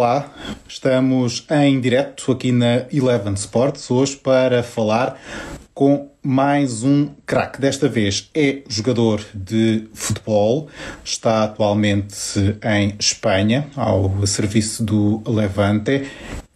Olá, estamos em direto aqui na Eleven Sports hoje para falar com mais um craque. Desta vez é jogador de futebol, está atualmente em Espanha, ao serviço do Levante.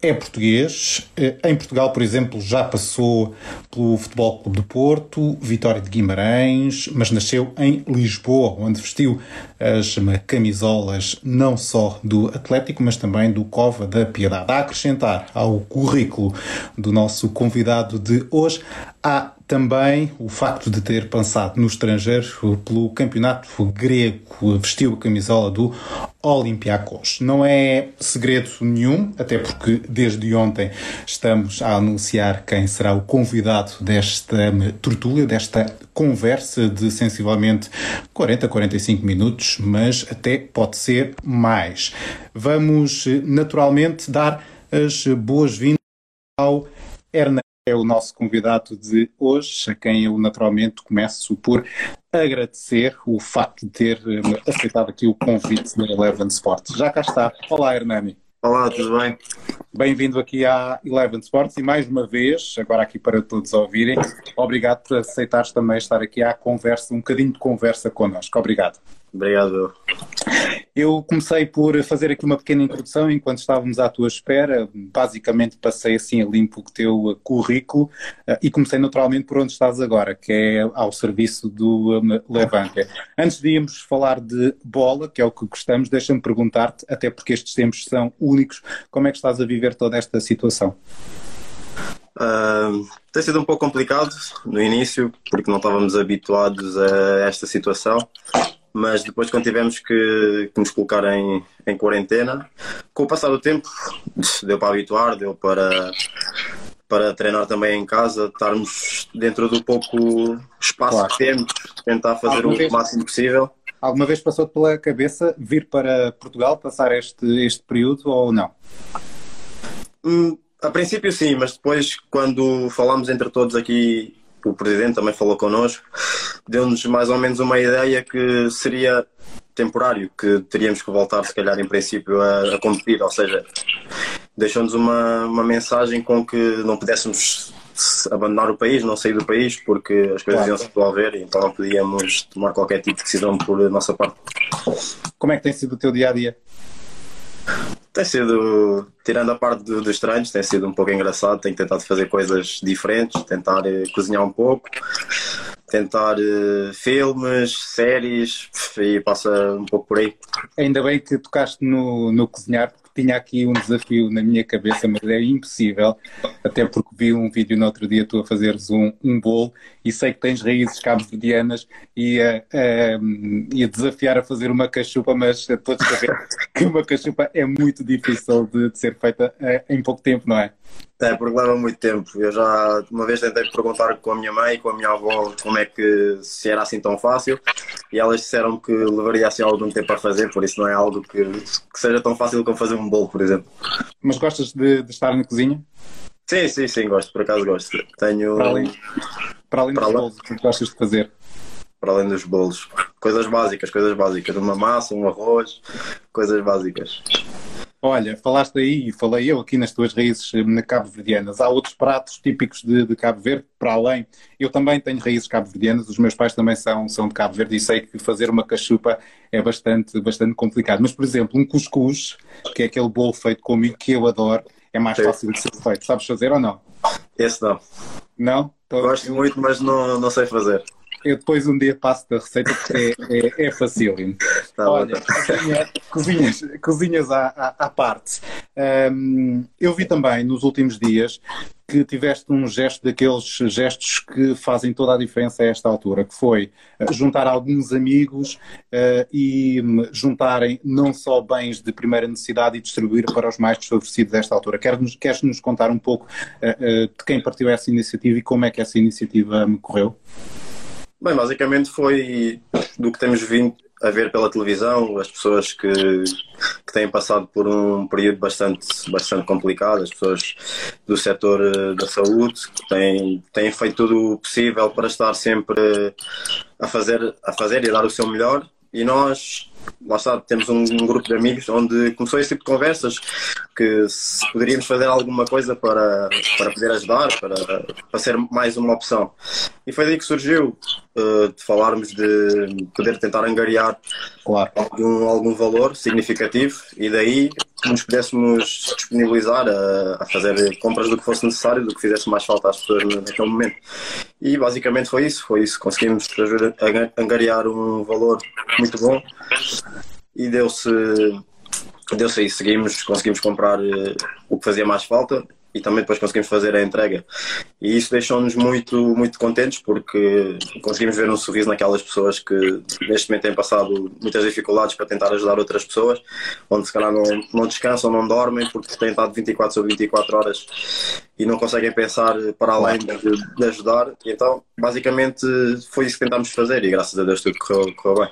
É português. Eh, em Portugal, por exemplo, já passou pelo Futebol Clube do Porto, Vitória de Guimarães, mas nasceu em Lisboa, onde vestiu as camisolas não só do Atlético, mas também do Cova da Piedade. A acrescentar ao currículo do nosso convidado de hoje, há também o facto de ter passado no estrangeiro pelo campeonato grego, vestiu a camisola do Olympiacos. Não é segredo nenhum, até porque desde ontem estamos a anunciar quem será o convidado desta tertúlia, desta conversa de sensivelmente 40, 45 minutos, mas até pode ser mais. Vamos naturalmente dar as boas-vindas ao Hernan é o nosso convidado de hoje, a quem eu naturalmente começo por agradecer o facto de ter eh, aceitado aqui o convite da Eleven Sports. Já cá está. Olá, Hernani. Olá, tudo bem? Bem-vindo aqui à Eleven Sports e mais uma vez, agora aqui para todos ouvirem, obrigado por aceitares também estar aqui à conversa, um bocadinho de conversa connosco. Obrigado. Obrigado. Eu comecei por fazer aqui uma pequena introdução enquanto estávamos à tua espera. Basicamente passei assim a limpo o teu currículo eh, e comecei naturalmente por onde estás agora, que é ao serviço do Levante. Antes de irmos falar de bola, que é o que gostamos, deixa-me perguntar-te, até porque estes tempos são únicos, como é que estás a viver toda esta situação? Uh, tem sido um pouco complicado no início, porque não estávamos habituados a esta situação mas depois quando tivemos que, que nos colocar em, em quarentena, com o passar do tempo deu para habituar, deu para, para treinar também em casa, estarmos dentro do pouco espaço claro. que temos, tentar fazer alguma o vez, máximo possível. Alguma vez passou-te pela cabeça vir para Portugal, passar este, este período ou não? Hum, a princípio sim, mas depois quando falamos entre todos aqui o Presidente também falou connosco, deu-nos mais ou menos uma ideia que seria temporário, que teríamos que voltar, se calhar, em princípio, a, a competir, ou seja, deixou-nos uma, uma mensagem com que não pudéssemos abandonar o país, não sair do país, porque as coisas claro. iam se resolver e então não podíamos tomar qualquer tipo de decisão por nossa parte. Como é que tem sido o teu dia a dia? Tem sido, tirando a parte do, dos treinos, tem sido um pouco engraçado. Tenho tentado fazer coisas diferentes, tentar uh, cozinhar um pouco, tentar uh, filmes, séries e passa um pouco por aí. Ainda bem que tocaste no, no cozinhar, tinha aqui um desafio na minha cabeça, mas é impossível, até porque vi um vídeo no outro dia tu a fazeres um, um bolo e sei que tens raízes cabo-verdianas e a, a, desafiar a fazer uma cachupa, mas a saber que uma cachupa é muito difícil de, de ser feita eh, em pouco tempo, não é? É, porque leva muito tempo. Eu já uma vez tentei perguntar com a minha mãe e com a minha avó como é que se era assim tão fácil e elas disseram que levaria assim algum tempo a fazer, por isso não é algo que, que seja tão fácil como fazer um bolo, por exemplo. Mas gostas de, de estar na cozinha? Sim, sim, sim, gosto, por acaso gosto. Tenho. Para além, para além para dos bolos, o que gostas de fazer? Para além dos bolos. Coisas básicas, coisas básicas. Uma massa, um arroz, coisas básicas. Olha, falaste aí, e falei eu aqui nas tuas raízes eh, cabo-verdianas. Há outros pratos típicos de, de, Cabo Verde, para além. Eu também tenho raízes cabo-verdianas, os meus pais também são, são de Cabo Verde e sei que fazer uma cachupa é bastante, bastante complicado. Mas, por exemplo, um cuscuz, que é aquele bolo feito comigo que eu adoro, é mais Sim. fácil de ser feito. Sabes fazer ou não? Esse não. Não? Então, Gosto eu... muito, mas não, não sei fazer. Eu depois um dia passo da receita porque é, é, é facílimo. Tá Olha, tá. cozinha, cozinhas, cozinhas à, à, à parte. Um, eu vi também nos últimos dias que tiveste um gesto daqueles gestos que fazem toda a diferença a esta altura, que foi eh, juntar alguns amigos uh, e hum, juntarem não só bens de primeira necessidade e distribuir para os mais desfavorecidos a esta altura. Queres-nos queres -nos contar um pouco uh, uh, de quem partiu essa iniciativa e como é que essa iniciativa correu? Bem, basicamente foi do que temos vindo a ver pela televisão, as pessoas que, que têm passado por um período bastante, bastante complicado, as pessoas do setor eh, da saúde, que têm, têm feito tudo o possível para estar sempre a fazer, a fazer e dar o seu melhor. E nós lá está, temos um, um, grupo de amigos onde começou esse tipo de conversas que se poderíamos fazer alguma coisa para, para poder ajudar, para, para ser mais uma opção. E foi daí que surgiu uh, de falarmos de poder tentar angariar claro. algum, algum valor significativo e daí nos pudéssemos disponibilizar a, a, fazer compras do que fosse necessário, do que fizesse mais falta às pessoas naquele momento. E basicamente foi isso, foi isso. Conseguimos angariar um valor muito bom e deu-se deu-se aí, seguimos, conseguimos comprar uh, o que fazia mais falta e também depois conseguimos fazer a entrega. E isso deixou-nos muito, muito contentes porque conseguimos ver um sorriso naquelas pessoas que neste momento têm passado muitas dificuldades para tentar ajudar outras pessoas, onde se calhar não, não descansam, não dormem porque têm estado 24 sobre 24 horas e não conseguem pensar para além de, de ajudar. E então, basicamente, foi isso que tentámos fazer e graças a Deus tudo correu, correu bem.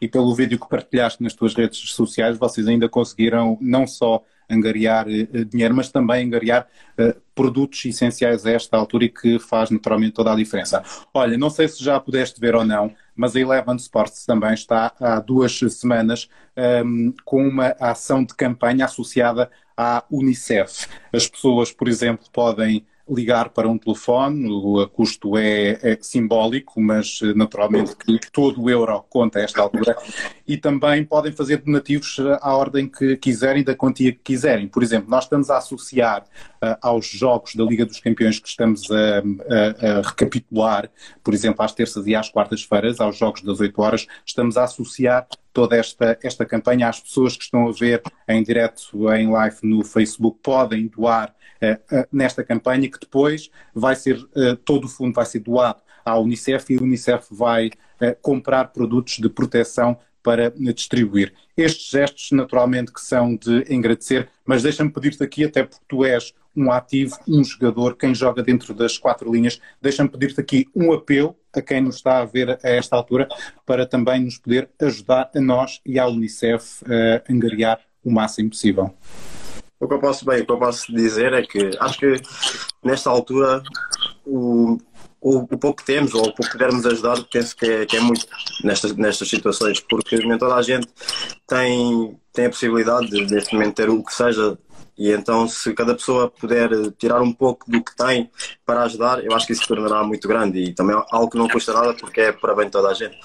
E pelo vídeo que partilhaste nas tuas redes sociais, vocês ainda conseguiram não só angariar uh, dinheiro, mas também angariar uh, produtos essenciais a esta altura e que faz naturalmente toda a diferença. Olha, não sei se já pudeste ver ou não, mas a Eleven Sports também está há duas semanas um, ehm, com uma ação de campanha associada à Unicef. As pessoas, por exemplo, podem ligar para um telefone, o custo é, é, simbólico, mas eh, naturalmente que todo o euro conta a esta altura, e também podem fazer donativos eh, à ordem que quiserem, da quantia que quiserem. Por exemplo, nós estamos a associar uh, aos jogos da Liga dos Campeões que estamos a, a, a, recapitular, por exemplo, às terças e às quartas-feiras, aos jogos das 8 horas, estamos a associar toda esta, esta campanha às pessoas que estão a ver em direto, em live no Facebook, podem doar uh, uh, nesta campanha que depois vai ser, uh, todo o fundo vai ser doado à Unicef e a Unicef vai comprar produtos de proteção para distribuir. Estes gestos, naturalmente, que são de agradecer, mas deixa-me pedir-te aqui, até porque tu és um ativo, um jogador, quem joga dentro das quatro linhas, deixa-me pedir-te aqui um apelo a quem nos está a ver a esta altura para também nos poder ajudar a nós e à Unicef a angariar o máximo possível. O que eu posso, bem, o que eu posso dizer é que acho que nesta altura o, o, o pouco que temos ou o pouco que pudermos ajudar, penso que é, que é muito nestas, nestas situações, porque nem toda a gente tem, tem a possibilidade de, neste momento, ter o que seja e então, se cada pessoa puder tirar um pouco do que tem para ajudar, eu acho que isso se tornará muito grande e também é algo que não custa nada porque é para bem de toda a gente.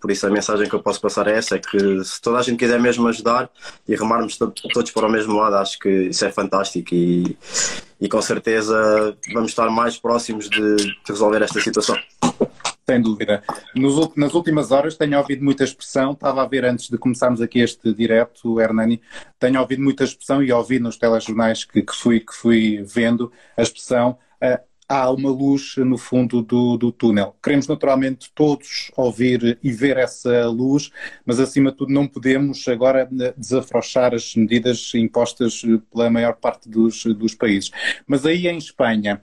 Por isso, a mensagem que eu posso passar é essa: é que se toda a gente quiser mesmo ajudar e remarmos todos para o mesmo lado, acho que isso é fantástico e, e com certeza vamos estar mais próximos de, de resolver esta situação. Sem dúvida. Nos, nas últimas horas tenho ouvido muita expressão, estava a ver antes de começarmos aqui este direto, Hernani, tenho ouvido muita expressão e ouvi nos telejornais que, que, fui, que fui vendo a expressão uh, há uma luz no fundo do, do, túnel. Queremos naturalmente todos ouvir e ver essa luz, mas acima de tudo não podemos agora eh, desafrouxar as medidas impostas pela maior parte dos, dos países. Mas aí em Espanha,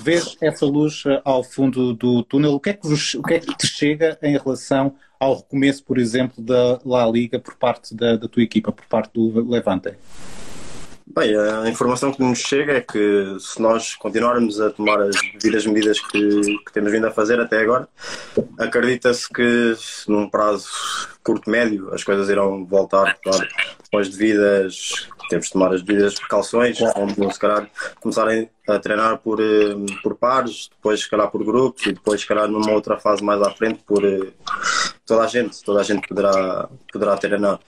vês essa luz eh, ao fundo do túnel, o que, é que vos, o que é que te chega em relação ao recomeço, por exemplo, da La Liga por parte da, da tua equipa, por parte do Levante? Bem, a informação que nos chega é que se nós continuarmos a tomar as devidas medidas que, que temos vindo a fazer até agora, acredita-se que num prazo curto, médio, as coisas irão voltar, claro, com as devidas temos de tomar as devidas precauções, vamos se calhar começarem a treinar por, eh, por pares, depois se calhar por grupos e depois se calhar numa outra fase mais à frente por eh, toda a gente, toda a gente poderá, poderá treinar.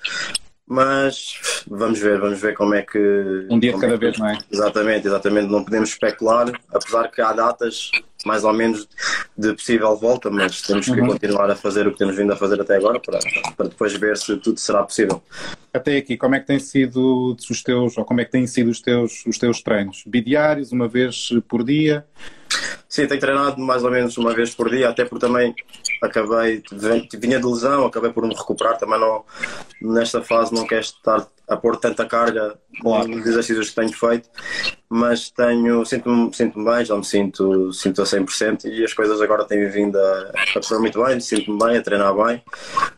Mas vamos ver, vamos ver como é que. Um dia de cada é que, vez, não é? Exatamente, exatamente. Não podemos especular, apesar que há datas mais ou menos de possível volta, mas temos que uhum. continuar a fazer o que temos vindo a fazer até agora para, para depois ver se tudo será possível. Até aqui, como é que têm sido os teus, ou como é que têm sido os teus, os teus treinos? Bidiários, uma vez por dia? Sim, tenho treinado mais ou menos uma vez por dia, até porque também acabei, vinha de lesão, acabei por me recuperar, também não, nesta fase não quero estar a pôr tanta carga claro. nos exercícios que tenho feito, mas tenho, sinto-me sinto bem, já me sinto, sinto a 100% e as coisas agora têm vindo a, a correr muito bem, sinto-me bem, a treinar bem,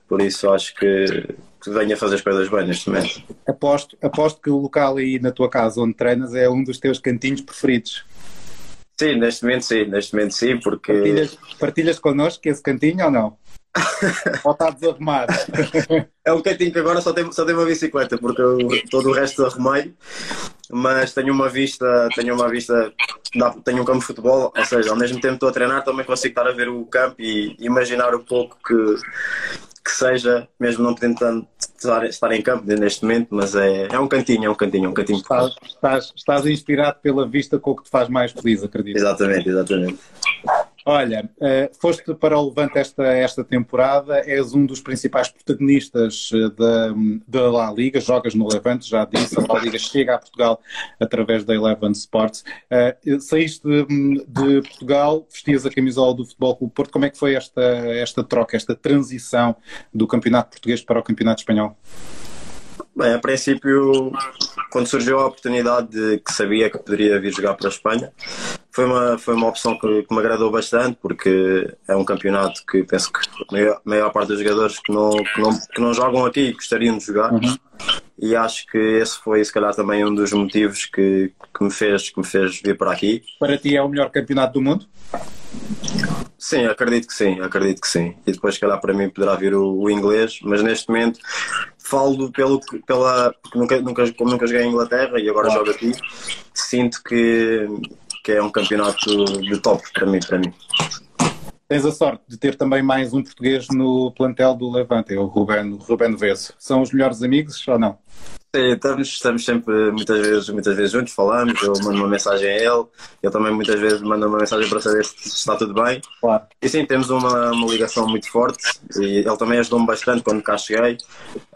por isso acho que, que venho a fazer as coisas bem neste momento. Aposto, aposto que o local aí na tua casa onde treinas é um dos teus cantinhos preferidos. Sim, neste momento sim, neste momento sim, porque. Partilhas, partilhas connosco esse cantinho ou não? Ou está desarrumado? É um cantinho que agora só tem, só tem uma bicicleta, porque eu, todo o resto arrumei, mas tenho uma vista, tenho uma vista, tenho um campo de futebol, ou seja, ao mesmo tempo estou a treinar, também consigo estar a ver o campo e imaginar um pouco que, que seja, mesmo não podendo estar, estar em campo neste momento, mas é, é um cantinho, é um cantinho, é um cantinho. Estás, estás, estás inspirado pela vista com o que te faz mais feliz, acredito. Exatamente, exatamente. Olha, uh, foste para o Levante esta, esta temporada, és um dos principais protagonistas eh, da, da La Liga, jogas no Levante, já disse, a La Liga chega a Portugal através da Eleven Sports. Uh, saíste de, de, Portugal, vestias a camisola do Futebol Clube Porto, como é que foi esta, esta troca, esta transição do Campeonato Português para o Campeonato Espanhol? Bem, a princípio, quando surgiu a oportunidade de que sabia que poderia vir jogar para a Espanha, foi uma, foi uma opção que, que me agradou bastante, porque é um campeonato que penso que a maior, maior parte dos jogadores que não, que não, que não jogam aqui gostariam de jogar. Uhum. E acho que esse foi, se calhar, também um dos motivos que, que, me fez, que me fez vir para aqui. Para ti é o melhor campeonato do mundo? Sim, acredito que sim, acredito que sim. E depois, se calhar, para mim poderá vir o, o inglês, mas neste momento falo pelo, pela. Nunca, nunca, como nunca joguei em Inglaterra e agora claro. jogo aqui, sinto que, que é um campeonato de top para mim. Para mim. Tens a sorte de ter também mais um português no plantel do Levante, o Ruben, Ruben Veso. São os melhores amigos ou não? Sim, estamos, estamos sempre muitas vezes, muitas vezes juntos, falamos, eu mando uma mensagem a ele, ele também muitas vezes manda uma mensagem para saber se está tudo bem. Claro. E sim, temos uma, uma ligação muito forte e ele também ajudou-me bastante quando cá cheguei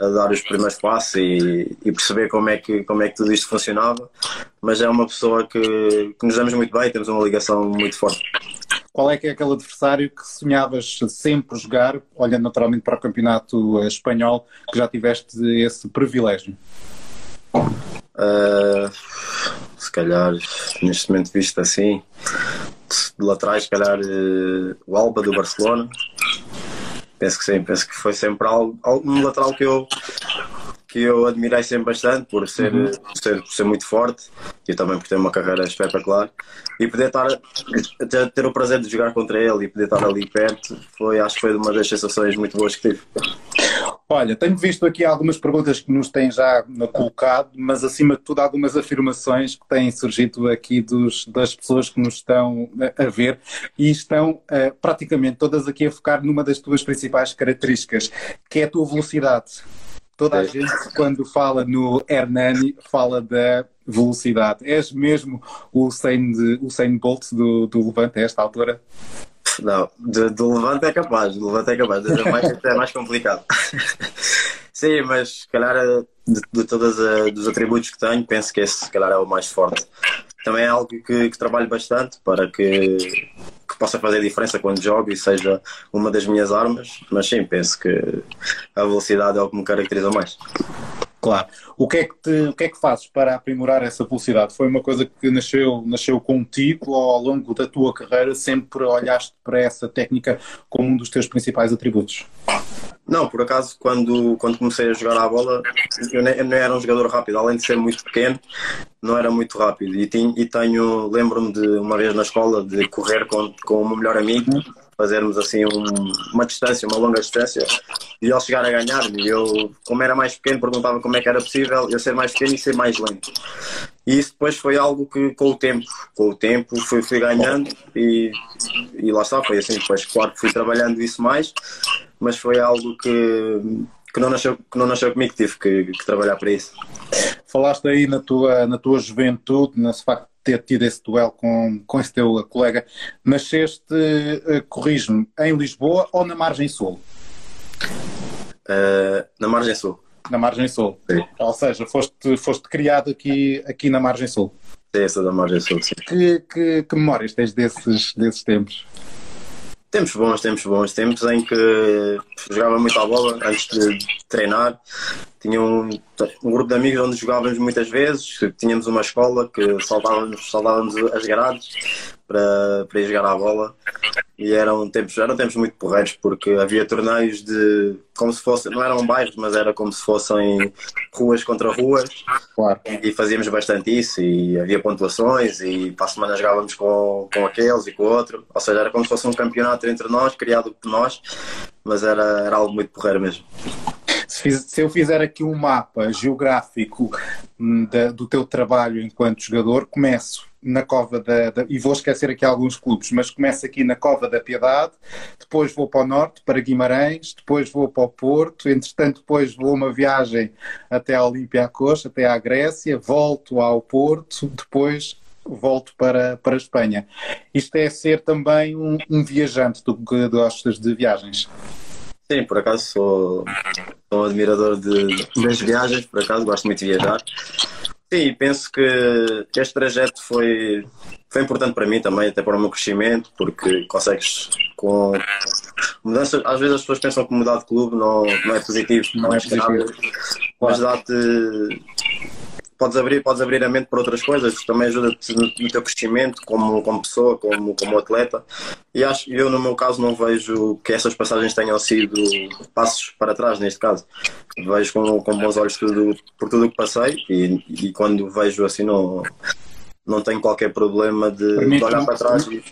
a dar os primeiros passos e, e, perceber como é, que, como é que tudo isto funcionava. Mas é uma pessoa que, que nos damos muito bem, temos uma ligação muito forte. Qual é que é aquele adversário que sonhavas sempre jogar, olhando naturalmente para o campeonato espanhol, que já tiveste esse privilégio? Uh, se calhar, neste momento visto assim, de laterais, se calhar uh, o Alba do Barcelona. Penso que sim, penso que foi sempre algo, um lateral que eu que eu admirei sempre bastante por ser, uhum. ser, por ser muito forte e também por ter uma carreira espetacular e poder estar ter, ter, o prazer de jogar contra ele e poder estar ali perto foi acho que foi uma das sensações muito boas que tive. Olha, tenho visto aqui algumas perguntas que nos têm já colocado, mas acima de tudo algumas afirmações que têm surgido aqui dos, das pessoas que nos estão a ver e estão uh, praticamente todas aqui a focar numa das tuas principais características, que é a tua velocidade. Toda a gente, quando fala no Hernani, fala da velocidade. És mesmo o Usain, Bolt do, do Levante a esta altura? Não, do, do Levante é capaz, do Levante é capaz, é mais, é mais complicado. Sim, mas se calhar de, de todos os atributos que tenho, penso que esse se calhar é o mais forte. Também é algo que, que trabalho bastante para que que possa fazer diferença quando jogo e seja uma das minhas armas, mas sim, penso que a velocidade é o que me caracteriza mais. Claro. O que, é que te, o que é que fazes para aprimorar essa velocidade? Foi uma coisa que nasceu, nasceu contigo ou ao longo da tua carreira sempre olhaste para essa técnica como um dos teus principais atributos? Não, por acaso, quando, quando comecei a jogar a bola, eu não, eu não era um jogador rápido, além de ser muito pequeno, não era muito rápido. E, tinha, e tenho, lembro-me de uma vez na escola de correr com, com o meu melhor amigo, fazermos assim um, uma distância, uma longa distância, e ele chegar a ganhar-me. E eu, como era mais pequeno, perguntava como é que era possível eu ser mais pequeno e ser mais lento. E isso depois foi algo que, com o tempo, com o tempo, fui, fui ganhando e, e lá está, foi assim. Depois, claro que fui trabalhando isso mais mas foi algo que, que, não, nasceu, que não nasceu comigo, tive que, que trabalhar para isso. Falaste aí na tua, na tua juventude, nesse facto de ter tido esse duelo com, com esse teu colega. Nasceste, uh, corrijo-me, em Lisboa ou na Margem Sul? Uh, na Margem Sul. Na Margem Sul. Sim. Ou seja, foste, foste criado aqui, aqui na Margem Sul. Sim, essa da Margem Sul, sim. Que, que, que memórias tens desses, desses tempos? Tempos bons, tempos bons. Tempos em que jogava muito à bola antes de treinar. Tinha um, um grupo de amigos onde jogávamos muitas vezes. Tínhamos uma escola que saltávamos, saltávamos as grades para, para ir jogar à bola e eram tempos, eram tempos muito porreiros porque havia torneios de como se fossem, não eram bairros, mas era como se fossem ruas contra ruas claro. e fazíamos bastante isso e havia pontuações e para a semana jogávamos com, com aqueles e com o outro, ou seja, era como se fosse um campeonato entre nós, criado por nós mas era, era algo muito porreiro mesmo. Se, se, eu fizer aqui um mapa geográfico hum, da, do teu trabalho enquanto jogador, começo na Cova da, da, E vou esquecer aqui alguns clubes, mas começo aqui na Cova da Piedade, depois vou para o Norte, para Guimarães, depois vou para o Porto, entretanto, depois vou uma viagem até a Olympiacos, até à Grécia, volto ao Porto, depois volto para, para a Espanha. Isto é ser também um, um viajante, tu que gostas de viagens. Sim, por acaso sou, sou um admirador de, das viagens, por acaso gosto muito de viajar. Sim, penso que este trajeto foi, foi importante para mim também, até para o meu crescimento, porque consegues com mudanças, às vezes as pessoas pensam que mudar de clube não, não é positivo, não, não é positivo. mas dá-te podes abrir, podes abrir a mente para outras coisas, também ajuda-te no, no, teu crescimento como, como pessoa, como, como atleta. E acho eu, no meu caso, não vejo que essas passagens tenham sido passos para trás, neste caso. Vejo com, com bons olhos tudo, por tudo o que passei e, e quando vejo assim, não, não tenho qualquer problema de, de olhar para trás. E...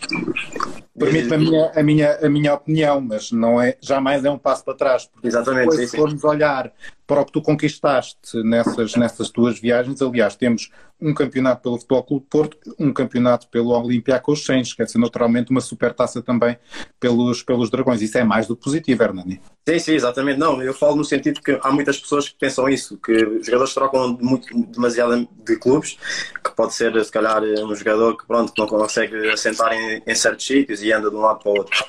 Permite-me a minha, a, minha, a minha opinião, mas não é, jamais é um passo para trás. Exatamente. Depois, sim, se formos olhar para o que tu conquistaste nessas, nessas tuas viagens, aliás, temos um campeonato pelo Futebol Clube Porto, um campeonato pelo Olympiacos sem esquecer naturalmente uma supertaça também pelos, pelos Dragões. Isso é mais do que positivo, Hernani. Sim, sim, exatamente. Não, eu falo no sentido que há muitas pessoas que pensam isso, que os jogadores trocam muito, demasiado de clubes, que pode ser, se calhar, um jogador que, pronto, não consegue assentar em, em certos sítios e anda de um lado para o outro.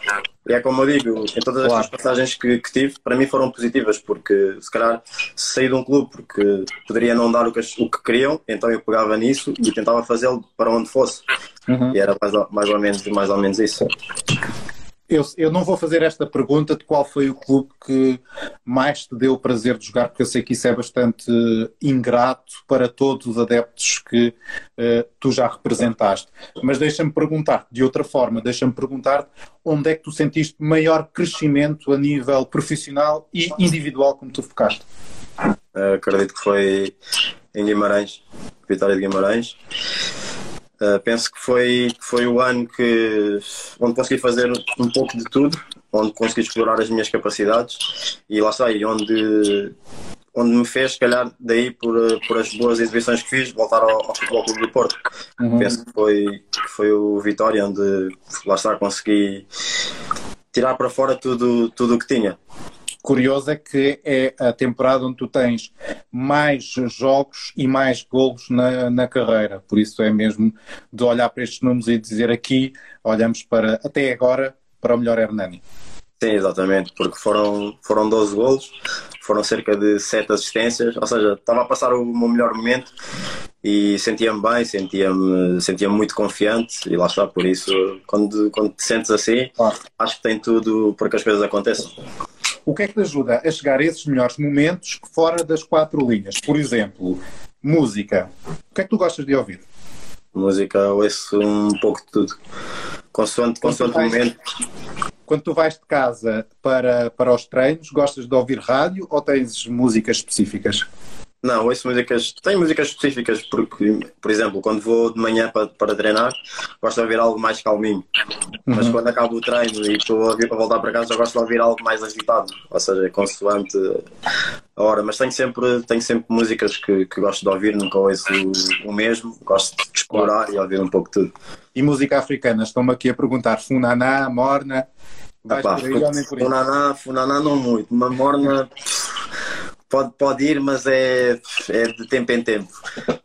E é como eu digo, em todas claro. estas passagens que, que, tive, para mim foram positivas, porque se calhar saí de um clube porque poderia não dar o que, o que queriam, então eu pegava nisso e tentava fazê-lo para onde fosse. Uhum. E era mais, mais, ou menos, mais ou menos isso. Eu, eu, não vou fazer esta pergunta de qual foi o clube que mais te deu o prazer de jogar, porque eu sei que isso é bastante ingrato para todos os adeptos que uh, tu já representaste. Mas deixa-me perguntar de outra forma, deixa-me perguntar onde é que tu sentiste maior crescimento a nível profissional e individual como tu focaste? Uh, acredito que foi em Guimarães, Vitória de Guimarães. Uh, penso que foi, foi o ano que, onde consegui fazer um pouco de tudo, onde consegui explorar as minhas capacidades e lá e onde, onde me fez, se calhar, daí por, por as boas exibições que fiz, voltar ao, ao Futebol Clube do Porto. Uhum. Penso que foi, que foi o Vitória, onde lá está, consegui tirar para fora tudo o que tinha curioso é que é a temporada onde tu tens mais jogos e mais golos na, na carreira. Por isso é mesmo de olhar para estes números e dizer aqui, olhamos para, até agora, para o melhor Hernani. Sim, exatamente, porque foram, foram 12 golos, foram cerca de 7 assistências, ou seja, estava a passar o meu melhor momento e sentia-me bem, sentia-me sentia muito confiante e lá está, por isso, quando, quando te sentes assim, claro. acho que tem tudo para que as coisas aconteçam. O que é que te ajuda a chegar a esses melhores momentos fora das quatro linhas? Por exemplo, música. O que é que tu gostas de ouvir? Música, ouço um pouco de tudo. Consoante, consoante o momento. Quando tu vais de casa para, para os treinos, gostas de ouvir rádio ou tens músicas específicas? Não, ouço músicas. Tenho músicas específicas, porque, por exemplo, quando vou de manhã para, para treinar, gosto de ouvir algo mais calminho. Uhum. Mas quando acabo o treino e estou a, a voltar para casa, gosto de ouvir algo mais agitado. Ou seja, consoante a hora. Mas tenho sempre, tenho sempre músicas que, que gosto de ouvir, nunca ouço o, o mesmo. Gosto de explorar e ouvir um pouco de tudo. E música africana? Estão-me aqui a perguntar. Funaná, Morna. Epá, funaná, funaná não muito. Uma Morna pode, pode ir, mas é, é de tempo em tempo.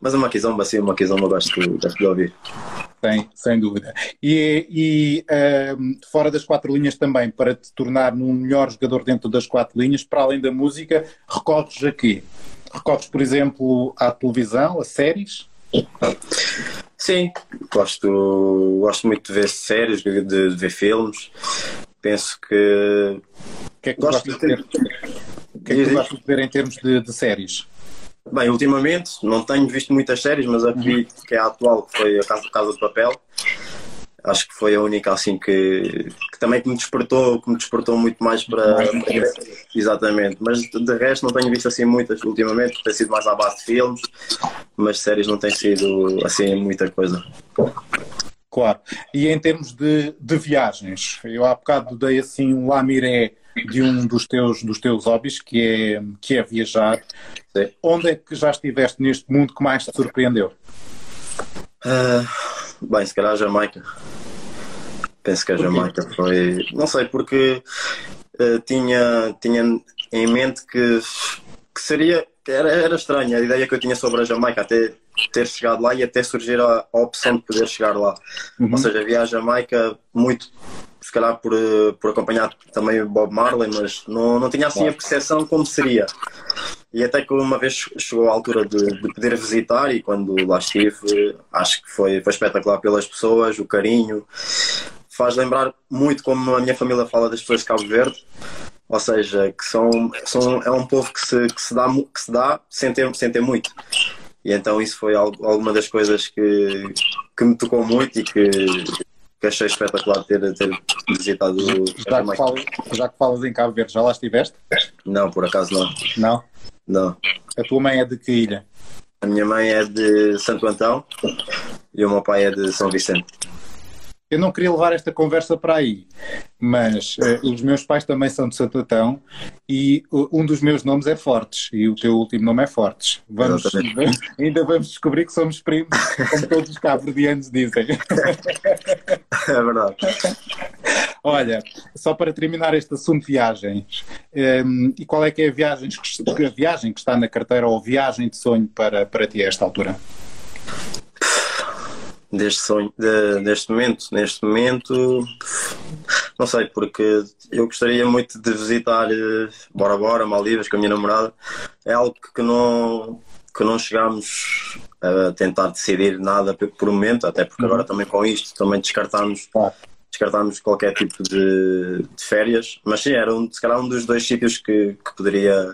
Mas uma Kizomba, sim, uma Kizomba gosto, gosto de ouvir. Sem, sem dúvida. E, e um, fora das quatro linhas também, para te tornar um melhor jogador dentro das quatro linhas, para além da música, recorres a quê? Recorres, por exemplo, à televisão, a séries? Sim, gosto, gosto muito de ver séries, de, de ver filmes. Penso que. O que é que gosto de ter? O que é que tu gostas de ver em termos de, de, séries? Bem, ultimamente não tenho visto muitas séries, mas a que vi que é a atual, que foi a Casa, Casa de Papel, acho que foi a única assim que, que também que me despertou, que me despertou muito mais para, para exatamente. Mas de resto não tenho visto assim muitas ultimamente, tem sido mais à base de filmes, mas séries não tem sido assim muita coisa. Claro. E em termos de, de viagens, eu há bocado dei assim um lamiré de um dos teus, dos teus hobbies, que é, que é viajar. Onde é que já estiveste neste mundo que mais te surpreendeu? Uh, bem, se calhar a Jamaica. Penso que a Jamaica foi. Não sei, porque uh, tinha, tinha em mente que, que seria. Era, era estranha a ideia que eu tinha sobre a Jamaica, até ter chegado lá e até surgir a, a opção de poder chegar lá. Uhum. Ou seja, havia a Jamaica muito se calhar por, eh, por acompanhar também o Bob Marley, mas não, não tinha assim a percepção como seria. E até que uma vez chegou a altura de, de poder visitar, e quando lá estive, acho que foi, foi espetacular pelas pessoas, o carinho. Faz lembrar muito como a minha família fala das pessoas de Cabo Verde, ou seja, que são, são, é um povo que se, que se dá, que se dá sem, ter, sem ter muito. E então isso foi alguma das coisas que, que me tocou muito e que, que achei espetacular ter, ter visitado já que, falas, já que falas em Cabo Verde, já lá estiveste? Não, por acaso não. Não? Não. A tua mãe é de que ilha? A minha mãe é de Santo Antão e o meu pai é de São Vicente. Eu não queria levar esta conversa para aí, mas uh, os meus pais também são de Santo Antão e uh, um dos meus nomes é Fortes e o teu último nome é Fortes. Vamos, ainda vamos descobrir que somos primos, como todos os cabo-verdianos dizem. É verdade. Olha, só para terminar este assunto de viagens, um, ehm, e qual é que é a viagem, que, a viagem que está na carteira ou viagem de sonho para, para ti a esta altura? Deste sonho, de, deste momento. Neste momento, não sei, porque eu gostaria muito de visitar uh, Bora Bora, Maldivas, com a minha namorada. É algo que não, que não chegámos a tentar decidir nada por um momento, até porque agora também com isto também descartámos. Descartámos qualquer tipo de, de, férias, mas sim, era um, se calhar um dos dois sítios que, que, poderia,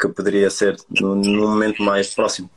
que poderia ser num momento mais próximo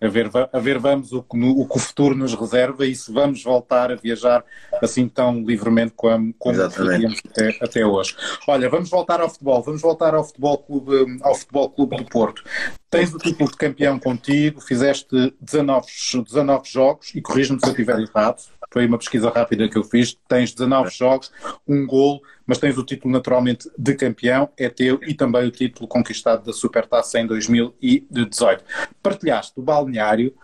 a ver, a ver vamos o, o que o futuro nos reserva e se vamos voltar a viajar assim tão livremente como, como até, até hoje. Olha, vamos voltar ao futebol, vamos voltar ao Futebol Clube, ao futebol clube do Porto. Tens o título de campeão contigo, fizeste 19, 19 jogos e corrijo-me se eu estiver errado, foi uma pesquisa rápida que eu fiz. Tens 19 jogos, um gol, mas tens o título naturalmente de campeão, é teu, e também o título conquistado da Supertaça em 2018. Partilhaste o balneário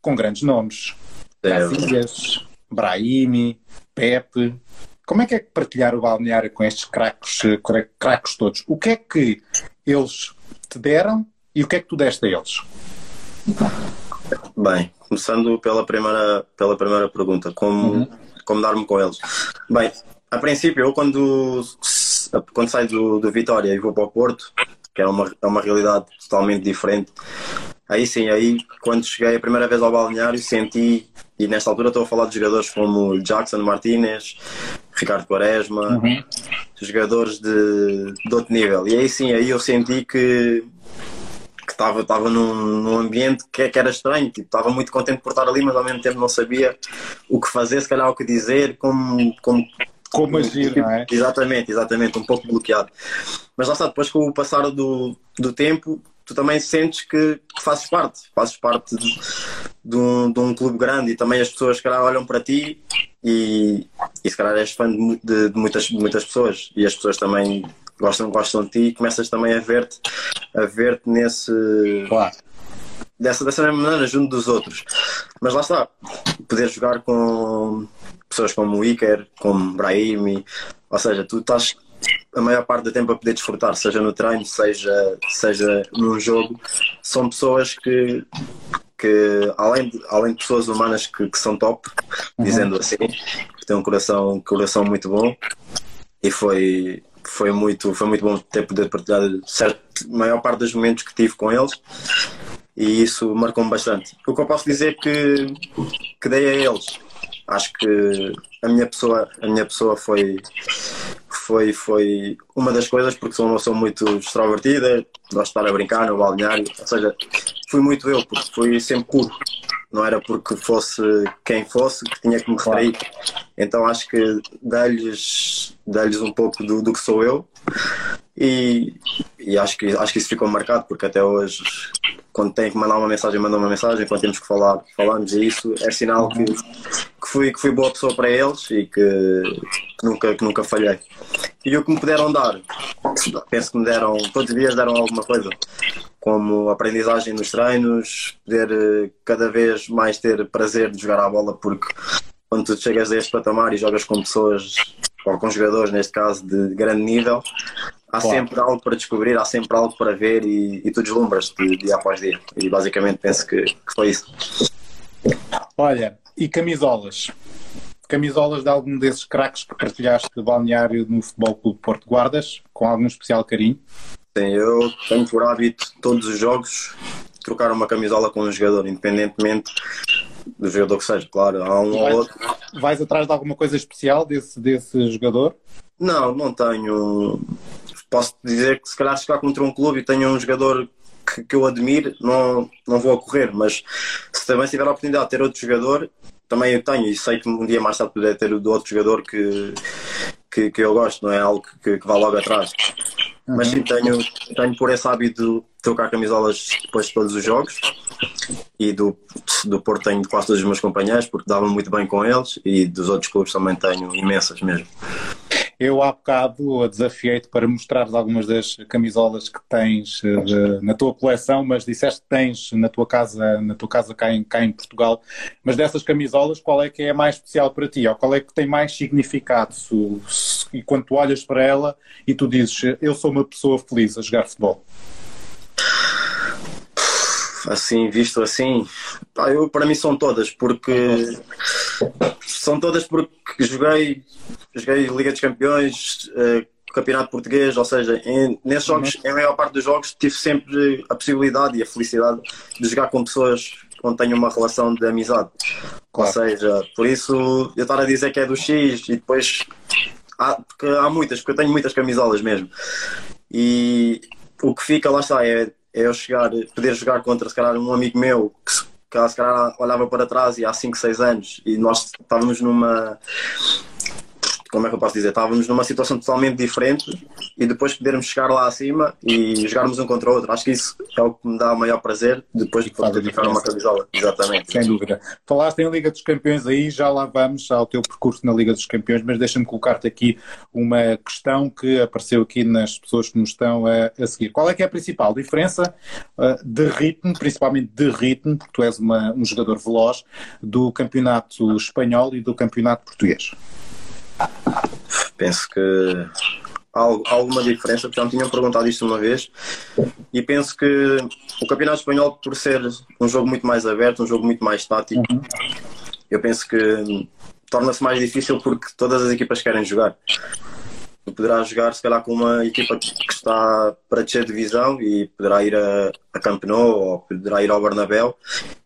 com grandes nomes. Casillas, Brahimi, Pepe. Como é que é partilhar o balneário com estes craques, craques todos? O que é que eles te deram e o que é que tu deste a eles? Bem, começando pela primeira, pela primeira pergunta, como, uhum. como dar-me com eles. Bem, a princípio, eu quando, quando saio do, do Vitória e vou para o Porto, que é uma, é uma realidade totalmente diferente, aí sim, aí quando cheguei a primeira vez ao balneário senti, e nesta altura estou a falar de jogadores como Jackson Martinez, Ricardo Quaresma, uhum. jogadores de, de outro nível. E aí sim, aí eu senti que estava estava num, num ambiente que, que, era estranho, tipo, estava muito contente por estar ali, mas ao mesmo tempo não sabia o que fazer, se calhar o que dizer, como, como como agir, não é? Exatamente, exatamente, um pouco bloqueado. Mas lá está, depois com o passar do, do tempo, tu também sentes que, que fazes parte, fazes parte de, de, um, de um clube grande e também as pessoas, se calhar, olham para ti e, e se calhar és fã de, de, de muitas, de muitas pessoas e as pessoas também gostam, gostam de ti e começas também a ver-te a ver nesse. Claro. Dessa, dessa mesma maneira, junto dos outros. Mas lá está, poder jogar com pessoas como o Iker, como Brahimi, ou seja, tu estás a maior parte do tempo a poder desfrutar, seja no treino, seja, seja num jogo, são pessoas que, que além, de, além de pessoas humanas que, que são top, uhum. dizendo assim, que têm um coração, um coração muito bom, e foi, foi muito, foi muito bom ter poder partilhar certo, maior parte dos momentos que tive com eles e isso marcou-me bastante. O que eu posso dizer que, que dei a eles, acho que a minha pessoa, a minha pessoa foi, foi, foi uma das coisas, porque sou uma pessoa muito extrovertida, gosto de estar a brincar no balneário, ou seja, fui muito eu, porque fui sempre puro não era porque fosse quem fosse que tinha que me retrair. Então acho que dá-lhes dá um pouco do, do que sou eu e, e, acho, que, acho que isso ficou marcado porque até hoje quando tem que mandar uma mensagem, manda uma mensagem, quando temos que falar, falamos e isso é sinal que, que, fui, que fui boa pessoa para eles e que, que, nunca, que nunca falhei. E o que me puderam dar, penso que me deram, todos os dias deram alguma coisa, como aprendizagem nos treinos, poder eh, cada vez mais ter prazer de jogar a bola, porque quando tu chegas a este patamar e jogas com pessoas, ou com jogadores, neste caso, de grande nível, há claro. sempre algo para descobrir, há sempre algo para ver e, e tu deslumbras-te dia após dia. E basicamente penso que, que foi isso. Olha, e camisolas? Camisolas de algum desses craques que partilhaste de balneário no Futebol Clube Porto Guardas, com algum especial carinho? Sim, eu tenho por hábito todos os jogos trocar uma camisola com um jogador, independentemente do jogador que seja, claro. Há um vais, ou outro. Vais atrás de alguma coisa especial desse, desse jogador? Não, não tenho posso dizer que se calhar chegar contra um clube e tenho um jogador que, que eu admiro, não, não vou ocorrer, mas se também tiver a oportunidade de ter outro jogador, também eu tenho e sei que um dia mais tarde poder ter do outro jogador que, que, que eu gosto, não é algo que, que vá logo atrás. Uhum. Mas sim, tenho, tenho por esse hábito de trocar camisolas depois de todos os jogos e do, do Porto tenho quase todos os meus companheiros porque dava muito bem com eles e dos outros clubes também tenho imensas mesmo. Eu há bocado desafiei-te para mostrar algumas das camisolas que tens eh, de, na tua coleção, mas disseste que tens na tua casa, na tua casa cá em, cá em Portugal. Mas dessas camisolas, qual é que é mais especial para ti? Ou qual é que tem mais significado? Se, e quando tu olhas para ela e tu dizes, eu sou uma pessoa feliz a jogar futebol assim, visto assim, pá, eu, para mim são todas, porque são todas porque joguei, joguei Liga dos Campeões, eh, Campeonato Português, ou seja, em, nesses jogos, uhum. em maior parte dos jogos, tive sempre a possibilidade e a felicidade de jogar com pessoas onde tenho uma relação de amizade. Claro. Ou seja, por isso eu estar a dizer que é do X e depois há, porque há muitas, porque eu tenho muitas camisolas mesmo. E o que fica lá está é é eu chegar, poder jogar contra se calhar um amigo meu que que se calhar olhava para trás e há 5, 6 anos e nós estávamos numa como é que eu posso dizer, estávamos numa situação totalmente diferente e depois podermos chegar lá acima e jogarmos um contra o outro. Acho que isso é o que me dá o maior prazer depois de poder ficar uma camisola. Exatamente. Sem dúvida. Falaste em Liga dos Campeões aí, já lá vamos ao teu percurso na Liga dos Campeões, mas deixa-me colocar-te aqui uma questão que apareceu aqui nas pessoas que nos estão a, a seguir. Qual é que é a principal diferença uh, de ritmo, principalmente de ritmo, porque tu és uma, um jogador veloz, do campeonato espanhol e do campeonato português? Penso que há alguma diferença, porque já me tinham perguntado isto uma vez, e penso que o Campeonato Espanhol, por ser um jogo muito mais aberto, um jogo muito mais tático, uhum. eu penso que torna-se mais difícil porque todas as equipas querem jogar. Tu poderás jogar, se calhar, com uma equipa que está para descer divisão e poderá ir a, a Camp Nou ou poderá ir ao Bernabéu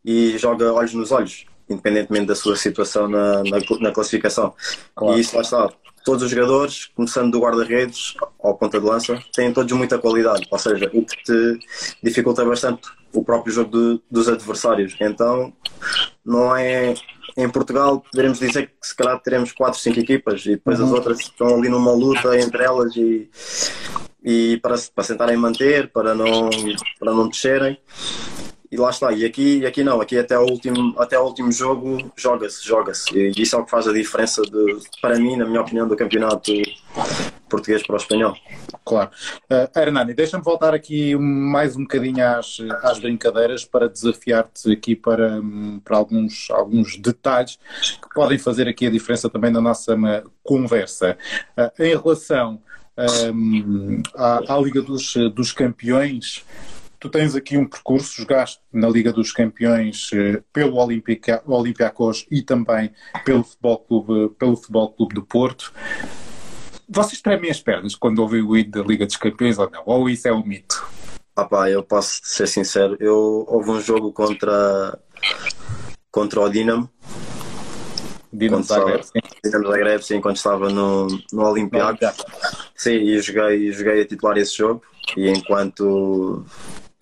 e joga olhos nos olhos independentemente da sua situação na, na, na classificação. Claro. E isso lá está. Todos os jogadores, começando do guarda-redes ao ponta de lança, têm todos muita qualidade, ou seja, o que te dificulta bastante o próprio jogo de, dos adversários. Então, não é. Em Portugal, poderemos dizer que se calhar teremos 4, 5 equipas e depois uhum. as outras estão ali numa luta entre elas e, e para, para tentarem manter, para não, para não descerem e lá está. E aqui, aqui não, aqui até o último, até o último jogo joga-se, joga-se. E isso é o que faz a diferença de, para mim, na minha opinião, do campeonato português para o espanhol. Claro. Uh, Hernani, deixa-me voltar aqui mais um bocadinho às, às brincadeiras para desafiar-te aqui para, para alguns, alguns detalhes que podem fazer aqui a diferença também na nossa conversa. Uh, em relação um, à, à Liga dos, dos Campeões, tu tens aqui um percurso, jogaste na Liga dos Campeões eh, pelo Olympiacos e também pelo Futebol Clube, pelo Futebol Clube do Porto. Vocês tremem as pernas quando ouvem o hino da Liga dos Campeões ou não? Ou isso é um mito? Ah pá, eu posso ser sincero, eu houve um jogo contra, contra o Dinamo. Dinamo Zagreb, sim. Dinamo Zagreb, sim, quando estava no, no Olympiacos. Sim, e joguei, joguei a titular esse jogo. E enquanto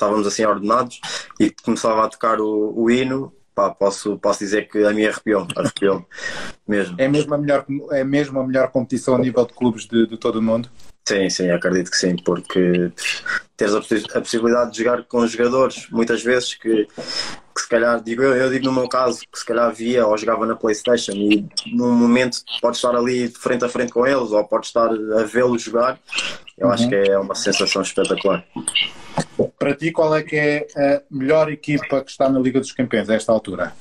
estávamos assim ordenados e começava a tocar o, o hino, pá, posso, posso dizer que a minha arrepiou, arrepiou mesmo. É mesmo a melhor, é mesmo a melhor competição a nível de clubes de, de todo o mundo? Sim, sim, acredito que sim, porque teres a, a possibilidade de jogar com jogadores, muitas vezes que, que se calhar, digo eu, eu digo no meu caso, que se calhar via ou jogava na Playstation e num momento pode estar ali de frente a frente com eles ou pode estar a vê-los jogar, eu uhum. acho que é uma sensação espetacular. Para ti, qual é que é a melhor equipa que está na Liga dos Campeões a esta altura?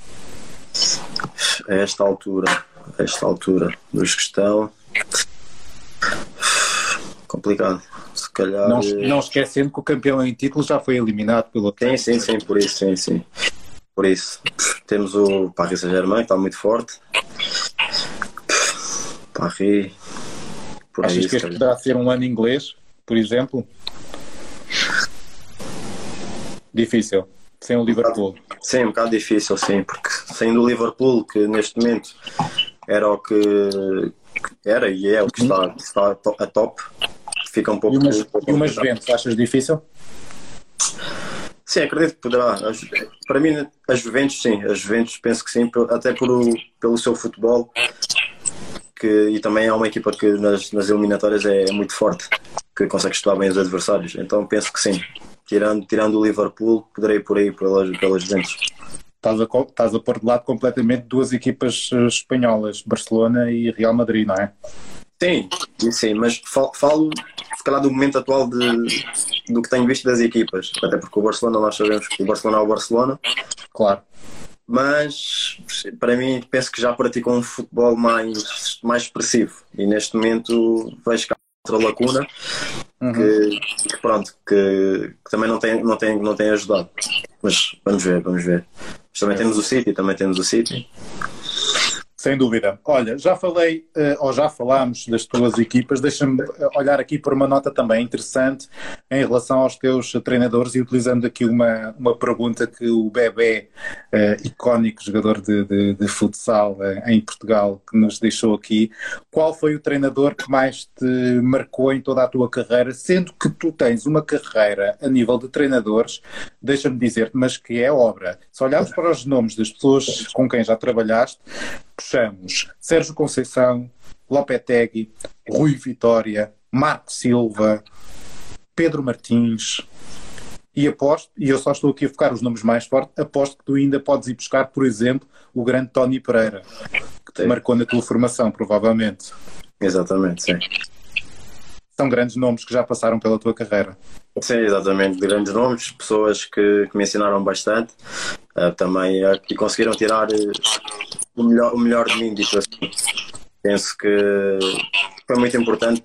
A esta altura, a esta altura, dos que estão complicado. Se calhar. Não, eh, não esquecendo que o campeão em título já foi eliminado pelo Sim, sim, sim, por isso, sim, sim. Por isso. Temos o Paris Saint-Germain, que está muito forte. Paris. Por Achas aí, que este poderá ser um ano inglês, por exemplo? Difícil. Sem o Liverpool. Sim, um bocado difícil, sim, porque sem o Liverpool, que neste momento era o que era e é o que está, está a top, fica um pouco. E umas, e umas Juventus, achas difícil? Sim, acredito que poderá. Para mim, as Juventus, sim. As Juventus, penso que sim, até por, pelo seu futebol. Que, e também é uma equipa que nas, nas eliminatórias é, é muito forte, que consegue estudar bem os adversários. Então penso que sim. Tirando, tirando o Liverpool, poderei por aí pelas, pelas Juventus. Estás a, estás a pôr de lado completamente duas equipas eh, espanholas, Barcelona e Real Madrid, não é? Sim, sim, mas falo se calhar do momento atual de, do que tenho visto das equipas, até porque o Barcelona nós sabemos que o Barcelona é o Barcelona. Claro. Mas para mim penso que já praticam um futebol mais, mais expressivo e neste momento vejo que há outra lacuna uhum. que, que, pronto, que, que, também não tem, não, tem, não tem ajudado. Mas vamos ver, vamos ver. Mas também é. temos o City, também temos o City. Sem dúvida. Olha, já falei, uh, ou já falámos das tuas equipas, deixa-me eh, olhar aqui por uma nota também interessante em relação aos teus treinadores e utilizando aqui uma, uma pergunta que o Bebé, uh, icónico jogador de, de, de futsal uh, em Portugal, que nos deixou aqui, qual foi o treinador que mais te marcou em toda a tua carreira, sendo que tu tens uma carreira a nível de treinadores, deixa-me dizer-te, mas que é obra. Se olharmos para os nomes das pessoas com quem já trabalhaste, puxamos Sérgio Conceição, Lopetegui, Rui Vitória, Marco Silva, Pedro Martins. E aposto, e eu só estou aqui a focar os nomes mais fortes, aposto que tu ainda podes ir buscar, por exemplo, o grande Tony Pereira, que te sim. marcou na tua formação, provavelmente. Exatamente, sim. São grandes nomes que já passaram pela tua carreira. Sim, exatamente. Grandes nomes, pessoas que, que me ensinaram bastante uh, também uh, e conseguiram tirar uh, o, melhor, o melhor de mim, dito assim. Penso que foi muito importante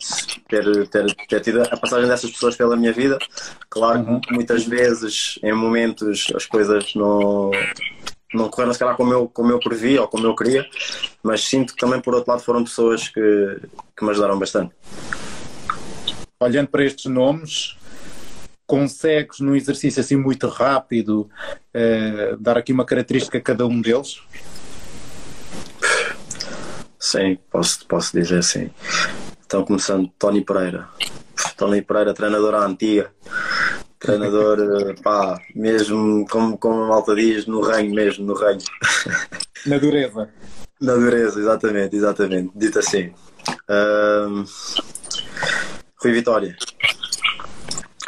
ter, ter, ter tido a passagem dessas pessoas pela minha vida. Claro uhum. que muitas vezes, em momentos, as coisas não, não correram se calhar como eu, como eu previa ou como eu queria, mas sinto que também, por outro lado, foram pessoas que, que me ajudaram bastante. Olhando para estes nomes, consegues num exercício assim muito rápido uh, dar aqui uma característica a cada um deles? Sim, posso, posso dizer sim. Então começando Tony Pereira. Tony Pereira, treinador à antiga. Treinador, eh, pá, mesmo como, como a malta diz, no reino mesmo, no reino. Na dureza. Na dureza, exatamente, exatamente. Dito assim. Um, Rui Vitória.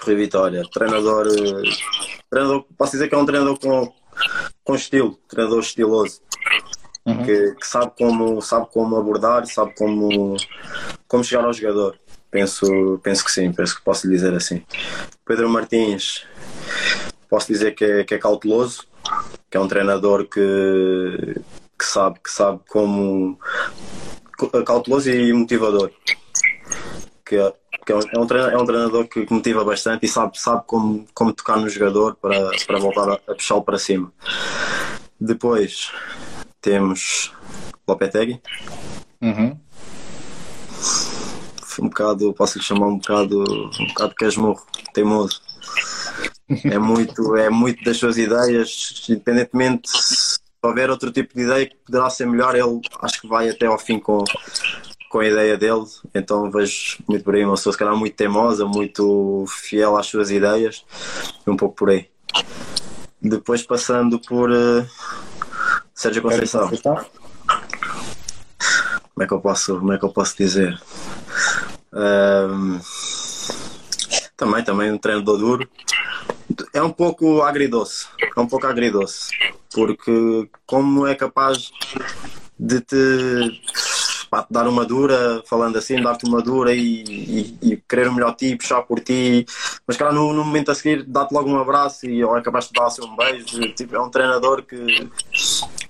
Rui Vitória, treinador, eh, treinador, posso dizer que é um treinador com, com estilo, treinador estiloso, uhum. que, que, sabe, como, sabe como abordar, sabe como, como chegar ao jogador. Penso, penso que sim, penso que posso lhe dizer assim. Pedro Martins, posso dizer que é, que é cauteloso, que é um treinador que, que sabe, que sabe como cauteloso e motivador. Que porque é um treinador, é um treinador que motiva bastante e sabe, sabe como, como tocar no jogador para, para voltar a, a puxá-lo para cima. Depois temos Lopetegui. Uhum. Um bocado, posso lhe chamar um bocado, um bocado casmurro, teimoso. É muito, é muito das suas ideias, independentemente se houver outro tipo de ideia que poderá ser melhor, ele acho que vai até ao fim com, com a ideia dele, então vejo muito por aí uma pessoa se calhar muito teimosa, muito fiel às suas ideias, um pouco por aí. Depois passando por uh, Sérgio Conceição. Como é que eu posso, como é que eu posso dizer? Um, Também, também um treinador duro. É um pouco agridoce. É um pouco agridoce. Porque como é capaz de te, pá, dar uma dura, falando assim, dar-te uma dura e, e, e, querer o melhor ti, puxar por ti, mas cara, no, no momento a seguir dá-te logo um abraço e ou é capaz de dar assim um beijo. Tipo, é um treinador que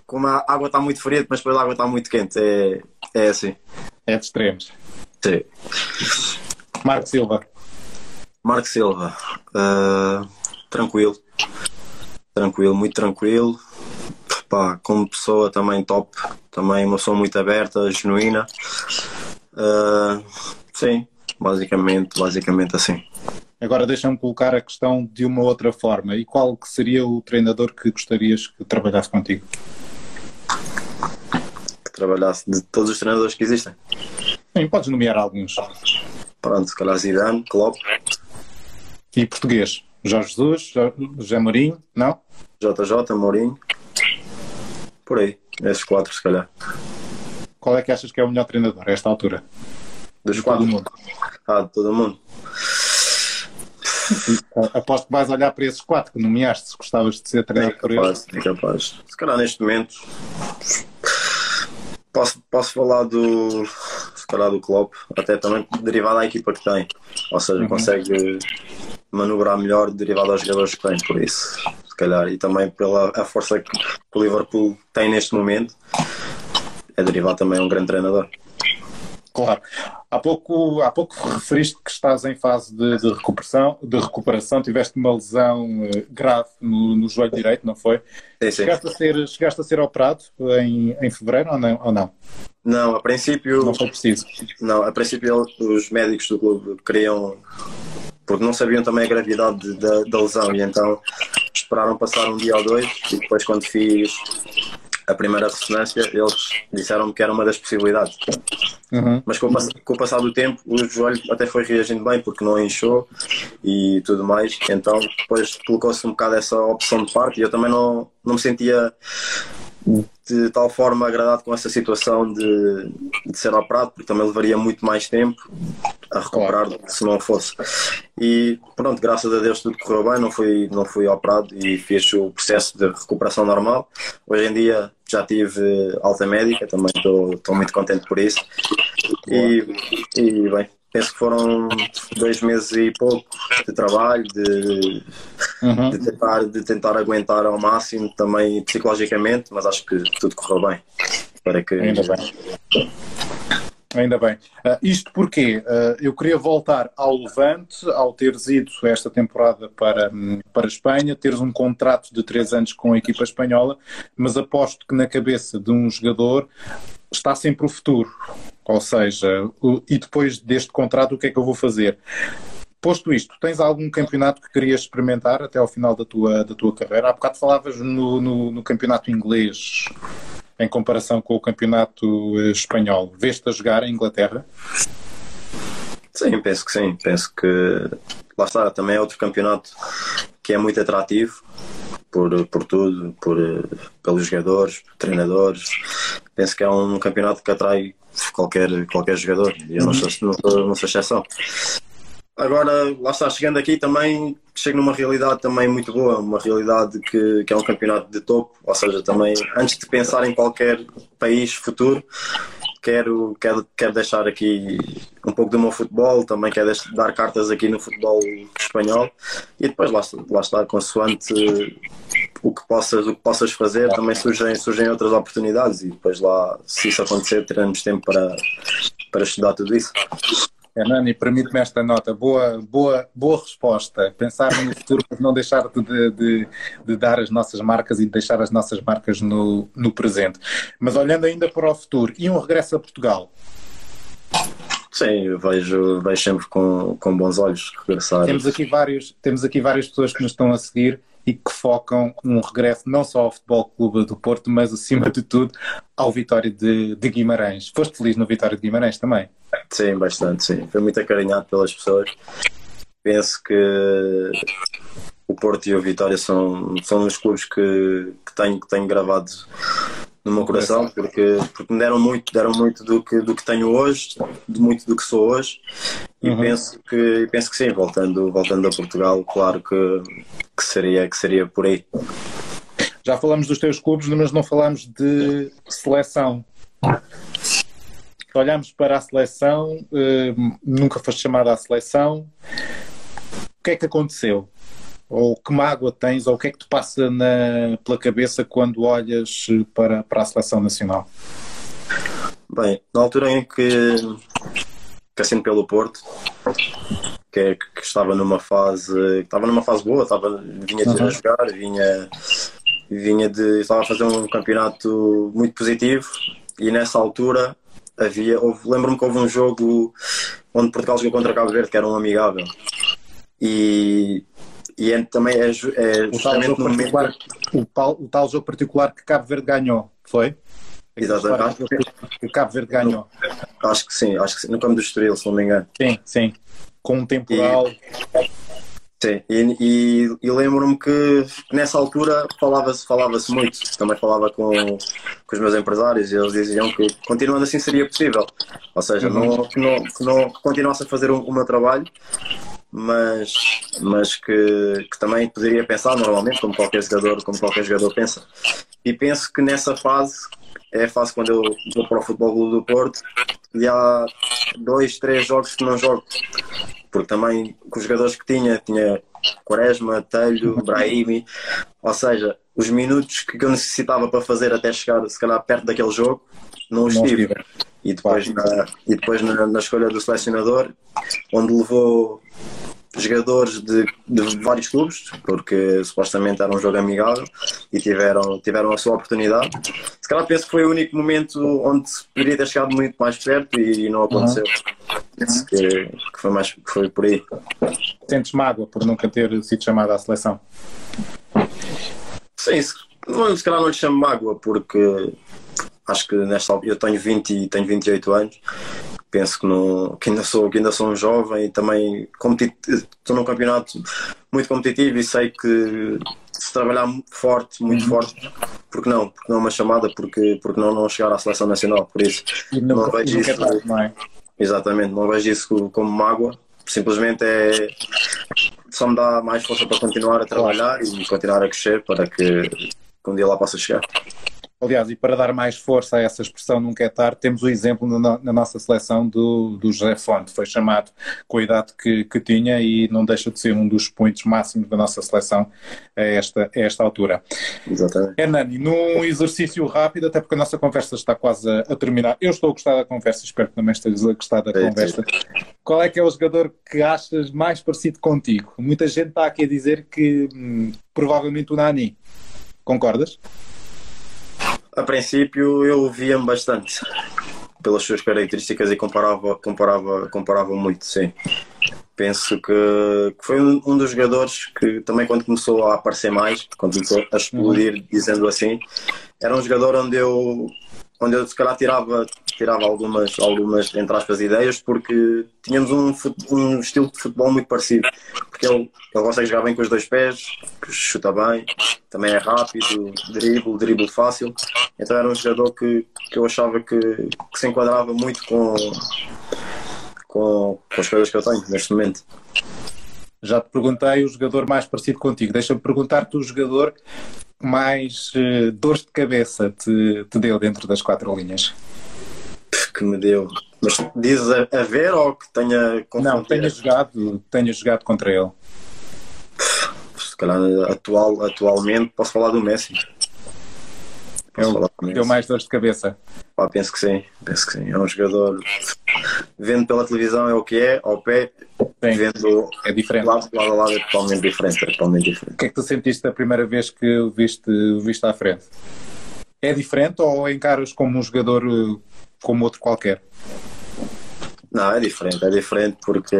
como a água está muito fria, mas depois a água está muito quente. É, é assim. É de extremos. Sim. Marco Silva. Marco Silva. Uh, tranquilo. Tranquilo, muito tranquilo. Pá, como pessoa também top. Também uma pessoa muito aberta, genuína. Uh, sim, basicamente, basicamente assim. Agora deixa-me colocar a questão de uma outra forma. E qual que seria o treinador que gostarias que trabalhasse contigo? Que trabalhasse de todos os treinadores que existem? Sim, podes nomear alguns. Pronto, se calhar Zidane, Klopp. E português? Jorge Jesus, José Mourinho, não? JJ, Mourinho. Por aí, esses quatro se calhar. Qual é que achas que é o melhor treinador a esta altura? Dos de quatro? Todo mundo. Ah, de todo mundo. Aposto que vais olhar para esses quatro que nomeaste, se gostavas de ser treinador é por eles. É capaz. Se calhar neste momento posso, posso falar do se calhar do Klopp, até também derivado à equipa que tem. Ou seja, uhum. consegue manobrar melhor derivado aos jogadores que tem, por isso, se calhar, e também pela a força que o Liverpool tem neste momento, é derivado também a um grande treinador. Claro. Há pouco, há pouco referiste que estás em fase de, de recuperação, de recuperação, tiveste uma lesão uh, grave no, no, joelho direito, não foi? Sim, sim. Chegaste, a ser, chegaste a ser operado em, em fevereiro ou não, ou não? Não, a princípio. Não foi preciso. Não, a princípio os médicos do clube queriam. Porque não sabiam também a gravidade da, da lesão e então esperaram passar um dia ou dois e depois quando fiz a primeira ressonância, eles disseram-me que era uma das possibilidades. Uhum. Mas com o, com o, passar do tempo, o joelho até foi reagindo bem, porque não inchou e tudo mais. Então, depois colocou-se um bocado essa opção de parte e eu também não, não me sentia de tal forma agradado com essa situação de, de ser operado, porque também levaria muito mais tempo a recuperar claro. se não fosse. E pronto, graças a Deus tudo correu bem, não fui, não fui operado e fiz o processo de recuperação normal. Hoje em dia já tive alta médica, também estou muito contente por isso. E, e bem, penso que foram dois meses e pouco de trabalho, de, uhum. de, tentar, de tentar aguentar ao máximo também psicologicamente, mas acho que tudo correu bem. Para que... Ainda bem. Ainda bem. Uh, isto porque uh, eu queria voltar ao Levante, ao teres ido esta temporada para, para a Espanha, teres um contrato de três anos com a equipa espanhola, mas aposto que na cabeça de um jogador está sempre o futuro. Ou seja, o, e depois deste contrato, o que é que eu vou fazer? Posto isto, tens algum campeonato que querias experimentar até ao final da tua, da tua carreira? Há bocado falavas no, no, no campeonato inglês em comparação com o campeonato eh, espanhol. Veste a jogar em Inglaterra? Sim, penso que sim. Penso que lá está, também é outro campeonato que é muito atrativo por, por tudo, por, pelos jogadores, por treinadores. Penso que é um campeonato que atrai qualquer, qualquer jogador e eu não sou, não sou, não sou exceção. Agora, lá está, chegando aqui também, chego numa realidade também muito boa, uma realidade que, que é um campeonato de topo, ou seja, também antes de pensar em qualquer país futuro, quero, quero, quero deixar aqui um pouco do meu futebol, também quero dar cartas aqui no futebol espanhol e depois lá, lá está, consoante o que possas, o que possas fazer, também surgem, surgem outras oportunidades e depois lá, se isso acontecer, teremos tempo para, para estudar tudo isso. Hernani, permite-me esta nota. Boa, boa, boa resposta. Pensar no futuro, mas não deixar de, de, de, dar as nossas marcas e de deixar as nossas marcas no, no presente. Mas olhando ainda para o futuro, e um regresso a Portugal? Sim, vejo, vejo sempre com, com bons olhos regressar. Temos aqui, vários, temos aqui várias pessoas que nos estão a seguir e que focam um regresso não só ao Futebol Clube do Porto, mas acima de tudo ao Vitória de, de Guimarães. Foste feliz no Vitória de Guimarães também? Sim, bastante, sim. Foi muito acarinhado pelas pessoas. Penso que o Porto e o Vitória são, são os clubes que, que, tenho, que tenho gravado no meu coração, porque, porque me deram muito, deram muito do que, do que tenho hoje, de muito do que sou hoje, e uhum. penso, que, penso que sim, voltando, voltando a Portugal, claro que, que, seria, que seria por aí. Já falamos dos teus clubes, mas não falamos de seleção. Olhamos para a seleção, eh, nunca foste chamado à seleção. O que é que aconteceu? Ou que mágoa tens, ou o que é que te passa na, pela cabeça quando olhas para, para a seleção nacional? Bem, na altura em que, que assino pelo Porto, que, é, que, estava numa fase estava numa fase boa, estava, vinha de uhum. jogar, vinha, vinha de. estava a fazer um campeonato muito positivo e nessa altura havia. Lembro-me que houve um jogo onde Portugal jogou contra Cabo Verde, que era um amigável. E e é, também é, é justamente no momento. O tal, o tal jogo particular que Cabo Verde ganhou, foi? Exatamente. Que Cabo Verde ganhou. Acho que sim, acho que sim. No campo do Estoril, se não me engano. Sim, sim. Com um temporal. E, sim, e, e, e lembro-me que nessa altura falava-se falava muito. Também falava com, com os meus empresários e eles diziam que continuando assim seria possível. Ou seja, uhum. não, que, não, que não continuasse a fazer o, o meu trabalho mas, mas que, que, também poderia pensar normalmente, como qualquer jogador, como qualquer jogador pensa. E penso que nessa fase, é a fase quando eu vou para o Futebol Clube do Porto, e há dois, três jogos que não jogo. Porque também com os jogadores que tinha, tinha Quaresma, Telho, Brahimi, ou seja, os minutos que eu necessitava para fazer até chegar, se calhar, perto daquele jogo, não estive. E depois, na, e depois na, na, escolha do selecionador, onde levou jogadores de, de, vários clubes, porque supostamente era um jogo amigável e tiveram, tiveram a sua oportunidade. Se calhar penso que foi o único momento onde poderia ter chegado muito mais perto e, não aconteceu. Uhum. Penso que, que, foi, mais, que foi por aí. Sentes mágoa por nunca ter sido chamado à seleção? Sim, se, se calhar não lhe chamo mágoa, porque acho que nesta eu tenho 20 tenho 28 anos penso que, não, que, ainda sou, que ainda sou um jovem e também estou num campeonato muito competitivo e sei que se trabalhar forte, muito uhum. forte, porque não? Porque não é uma chamada, porque, porque não, não chegar à seleção nacional, por isso não, não vejo isso. não é? Exatamente, não vejo isso como mágoa, simplesmente é só me dá mais força para continuar a trabalhar e continuar a crescer para que um dia lá possa chegar. Aliás, e para dar mais força a essa expressão nunca é tarde, temos o exemplo na, na nossa seleção do, do José Fonte, foi chamado com a idade que, que tinha e não deixa de ser um dos pontos máximos da nossa seleção a esta, a esta altura. Exatamente. Hernani, num exercício rápido, até porque a nossa conversa está quase a, a terminar, eu estou a gostar da conversa, espero que também estejas a gostar da é, conversa. Qual é que é o jogador que achas mais parecido contigo? Muita gente está aqui a dizer que hum, provavelmente o Nani. Concordas? A princípio eu via-me bastante pelas suas características e comparava, comparava, comparava muito, sim. Penso que, que foi um, um, dos jogadores que também quando começou a aparecer mais, quando começou a explodir, uhum. dizendo assim, era um jogador onde eu onde eu se calhar tirava, tirava algumas, algumas, entre aspas, ideias, porque tínhamos um, um estilo de futebol muito parecido. Porque ele, ele consegue jogar bem com os dois pés, chuta bem, também é rápido, drible, drible fácil. Então era um jogador que, que eu achava que, que se enquadrava muito com, com, com as coisas que eu tenho neste momento. Já te perguntei o jogador mais parecido contigo. Deixa-me perguntar-te o jogador mais uh, dores de cabeça te, te deu dentro das quatro linhas? Que me deu. Mas dizes a, a ver ou que tenha Não, tenha jogado, tenha jogado contra ele. Se calhar atual, atualmente posso falar do Messi. Posso ele deu mais dores de cabeça. Pá, penso que sim, penso que sim. É um jogador vendo pela televisão é o que é, ao pé, Sim, vendo é diferente. lado, lado a lado é totalmente diferente, é totalmente diferente. O que é que tu sentiste da primeira vez que o viste, o viste à frente? É diferente ou encaras como um jogador eh, como outro qualquer? Não, é diferente, é diferente porque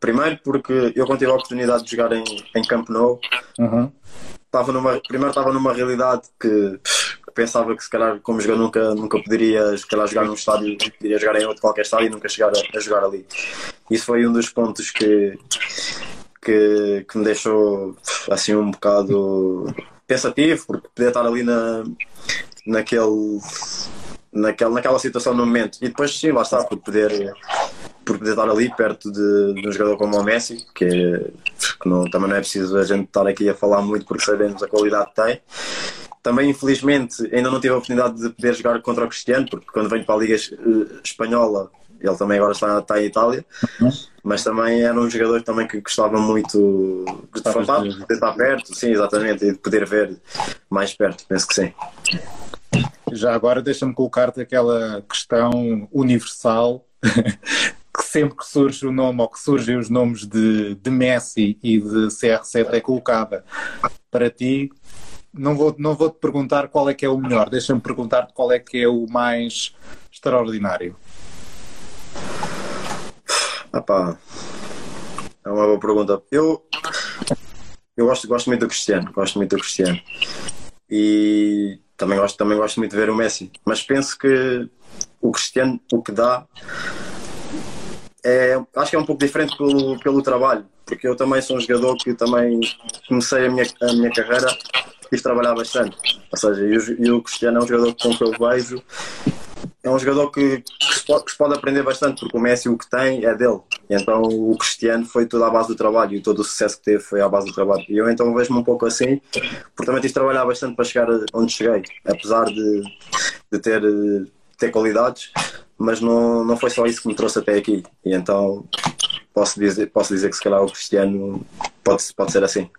primeiro porque eu quando tive a oportunidade de jogar em, em Camp Nou uhum. estava numa, primeiro estava numa realidade que pensava que se calhar como jogador nunca, nunca poderia se calhar, jogar num estádio, poderia jogar em outro qualquer estádio e nunca chegar a, a, jogar ali. Isso foi um dos pontos que, que, que me deixou assim um bocado pensativo, porque poder estar ali na, naquele, naquele, naquela situação no momento. E depois, sim, lá está, por poder, por poder estar ali perto de, de um jogador como o Messi, que, que não, também não é preciso a gente estar aqui a falar muito porque sabemos a qualidade que tem. Também, infelizmente, ainda não tive a oportunidade de poder jogar contra o Cristiano, porque quando venho para a Liga eh, Espanhola, ele também agora está, está em Itália, mas também era um jogador também que gostava muito de, de, de estar perto, sim, exatamente, e de poder ver mais perto, penso que sim. Já agora deixa-me colocar-te aquela questão universal que sempre que surge o nome ou que surgem os nomes de, de Messi e de CR7 é colocada. Para ti, não vou, não vou te perguntar qual é que é o melhor, deixa-me perguntar-te qual é que é o mais extraordinário. Epá, é uma boa pergunta. Eu, eu gosto, gosto muito do Cristiano, gosto muito do Cristiano. E também gosto, também gosto muito de ver o Messi. Mas penso que o Cristiano, o que dá, é, acho que é um pouco diferente pelo, pelo trabalho. Porque eu também sou um jogador que também comecei a minha, a minha carreira quis trabalhar bastante. Ou seja, e o, Cristiano é um jogador com que eu vejo, é um jogador que, que, se pode, que, se pode, aprender bastante, porque o Messi o que tem é dele. Então o Cristiano foi tudo à base do trabalho e todo o sucesso que teve foi à base do trabalho. E eu então vejo-me um pouco assim, porque também tive de trabalhar bastante para chegar onde cheguei, apesar de, de ter, ter qualidades, mas não, não foi só isso que me trouxe até aqui. E então posso dizer, posso dizer que se calhar o Cristiano pode, pode ser assim.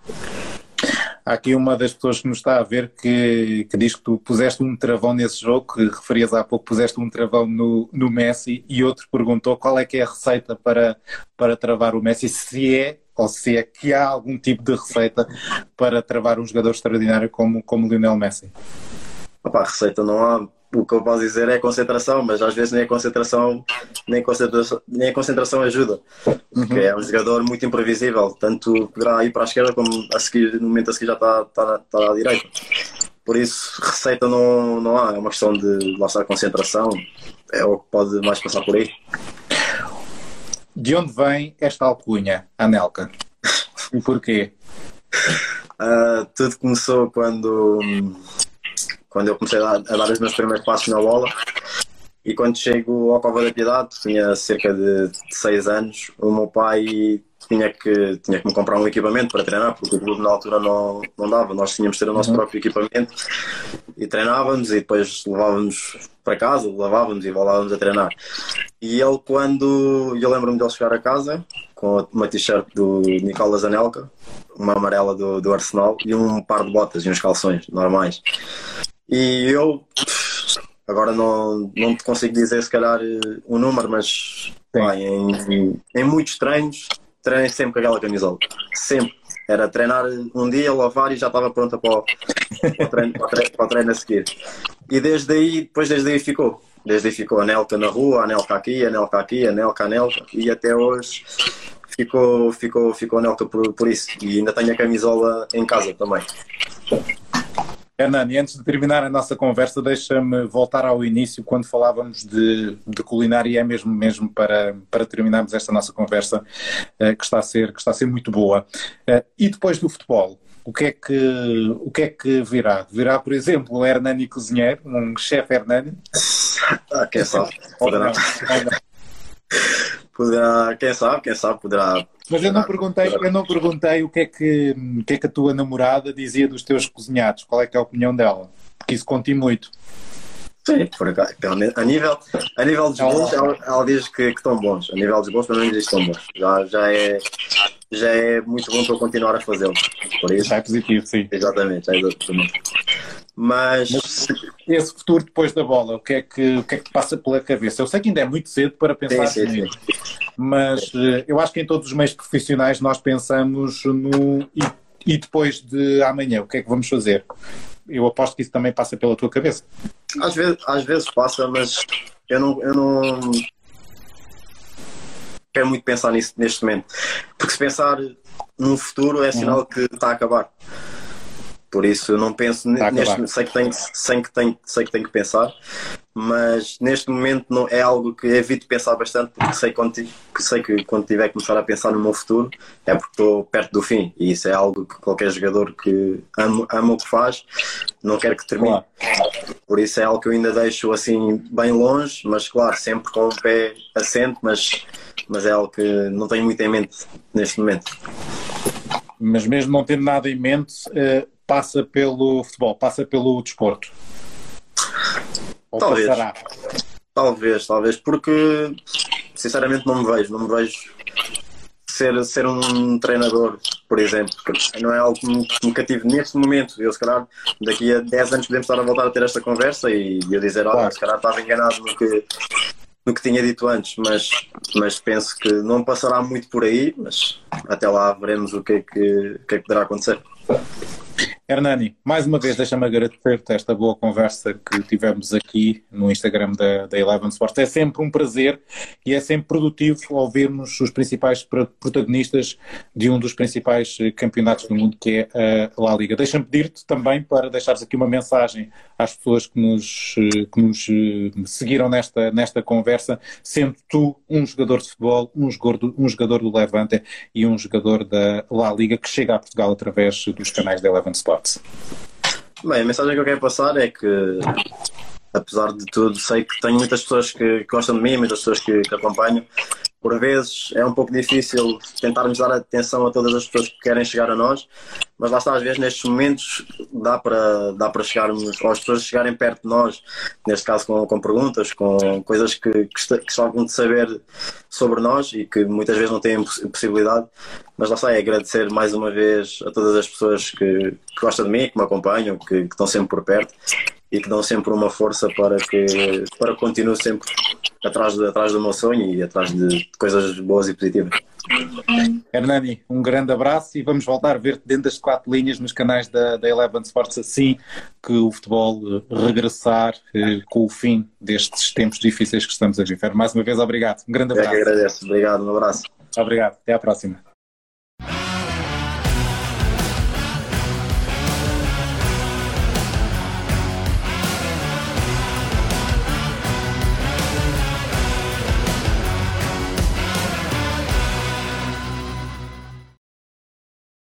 Há aqui uma das pessoas que nos está a ver que, que diz que tu puseste um travão nesse jogo, que referias há pouco, puseste um travão no, no Messi, e outro perguntou qual é que é a receita para, para travar o Messi, se é ou se é que há algum tipo de receita para travar um jogador extraordinário como, como Lionel Messi. Opa, a receita não há, o que eu posso dizer é concentração, mas às vezes nem a concentração, nem a concentração, nem a concentração ajuda. Porque uhum. é um jogador muito imprevisível, tanto poderá ir para a esquerda como a seguir, no momento a seguir já está, está, está à direita. Por isso, receita não, não há, é uma questão de lá a concentração, é o que pode mais passar por aí. De onde vem esta alcunha, Anelka? E porquê? Uh, tudo começou quando quando eu comecei a, dar os meus primeiros passos na bola. E quando chego ao Cova da Piedade, tinha cerca de 6 anos, o meu pai tinha que, tinha que me comprar um equipamento para treinar, porque o clube na altura não, não dava, nós tínhamos de ter o nosso uhum. próprio equipamento e treinávamos e depois levávamos para casa, lavávamos e voltávamos a treinar. E ele quando, eu lembro-me dele chegar a casa com uma t-shirt do Nicolas Anelka, uma amarela do, do Arsenal e um par de botas e uns calções normais. E eu agora não, não te consigo dizer se calhar o número, mas pá, em, em muitos treinos treinei sempre com aquela camisola. Sempre. Era treinar um dia, lavar e já estava pronta para o, para o, treino, para o, treino, para o treino a seguir. E desde aí, depois desde aí ficou. Desde aí ficou a Nelka na rua, a Nelka aqui, a Nelka aqui, a Nelka, a Nelka. E até hoje ficou, ficou, ficou a Nelka por, por isso. E ainda tenho a camisola em casa também. Hernani, antes de terminar a nossa conversa, deixa-me voltar ao início, quando falávamos de, de culinária, é mesmo, mesmo para, para terminarmos esta nossa conversa, uh, que, está a ser, que está a ser muito boa. Uh, e depois do futebol, o que, é que, o que é que virá? Virá, por exemplo, o Hernani cozinheiro, um chefe Hernani? Ah, quem sabe? Poderá. Poderá, quem sabe, quem sabe, poderá mas eu não perguntei, eu não perguntei o que é que, o que é que a tua namorada dizia dos teus cozinhados, qual é que é a opinião dela? Porque isso conta muito. Sim, por acaso. A nível, a nível dos bons, ela, ela diz que, que, estão bons. A nível dos bons, pelo menos diz que estão bons. Já, já, é, já é muito bom para eu continuar a fazê-lo. Por isso. Já é positivo, sim. Exatamente, já é exatamente. Mas... Mas... esse futuro depois da bola, o que, é que, o que é que passa pela cabeça? Eu sei que ainda é muito cedo para pensar sim, sim, nisso, mas eh, eu acho que em todos os meios profissionais nós pensamos no e, e depois de amanhã, o que é que vamos fazer? Eu aposto que isso também passa pela tua cabeça. Às vezes, às vezes passa, mas eu não, eu não quero muito pensar nisso neste momento. Porque se pensar no futuro é sinal uhum. que está a acabar. Por isso eu não penso neste sei que tenho, sei que tenho, sei que tenho que pensar, mas neste momento não é algo que evito pensar bastante porque sei, quando, que sei que quando tiver que começar a pensar no meu futuro é porque estou perto do fim e isso é algo que qualquer jogador que ama, ama o que faz não quer que termine. Claro. Por isso é algo que eu ainda deixo assim bem longe, mas claro, sempre com o pé assente, mas, mas é algo que não tenho muito em mente neste momento. Mas mesmo não tendo nada em mente, eh, passa pelo futebol, passa pelo desporto. Ou talvez. Passará? Talvez, talvez, porque sinceramente não me vejo, não me vejo ser, ser um treinador, por exemplo, não é algo que me cative neste momento. Eu, se calhar, daqui a 10 anos podemos estar a voltar a ter esta conversa e eu dizer, olha, claro. se calhar estava enganado no que, no que tinha dito antes, mas, mas penso que não passará muito por aí, mas até lá veremos o que é que, o que, é que poderá acontecer. Hernani, mais uma vez deixa-me agradecer-te esta boa conversa que tivemos aqui no Instagram da, da Eleven Sports. É sempre um prazer e é sempre produtivo ouvirmos os principais protagonistas de um dos principais eh, campeonatos do mundo, que é a La Liga. Deixa-me pedir-te também para deixares aqui uma mensagem às pessoas que nos, eh, que nos eh, seguiram nesta, nesta conversa, sendo tu um jogador de futebol, um jogador, um jogador do Levante e um jogador da La Liga que chega a Portugal através dos canais da Eleven Sports. Bem, a mensagem que eu quero passar é que, apesar de tudo, sei que tenho muitas pessoas que gostam de mim, muitas pessoas que, que acompanho. Por vezes é um pouco difícil tentarmos dar atenção a todas as pessoas que querem chegar a nós, mas lá está, às vezes nestes momentos dá para, dá para chegarmos, ou as pessoas chegarem perto de nós, neste caso com, com perguntas, com coisas que, que, que de saber sobre nós e que muitas vezes não têm possibilidade. Mas lá está, é agradecer mais uma vez a todas as pessoas que, que gostam de mim, que me acompanham, que, que estão sempre por perto e que dão sempre uma força para que para que continue sempre atrás, de, atrás do meu sonho e atrás de coisas boas e positivas. Hernani, um grande abraço e vamos voltar a ver-te dentro das quatro linhas nos canais da, da Eleven Sports assim que o futebol eh, regressar eh, com o fim destes tempos difíceis que estamos a viver. Mais uma vez, obrigado. Um grande abraço. Eu que agradeço. Obrigado, um abraço. Obrigado. Até à próxima.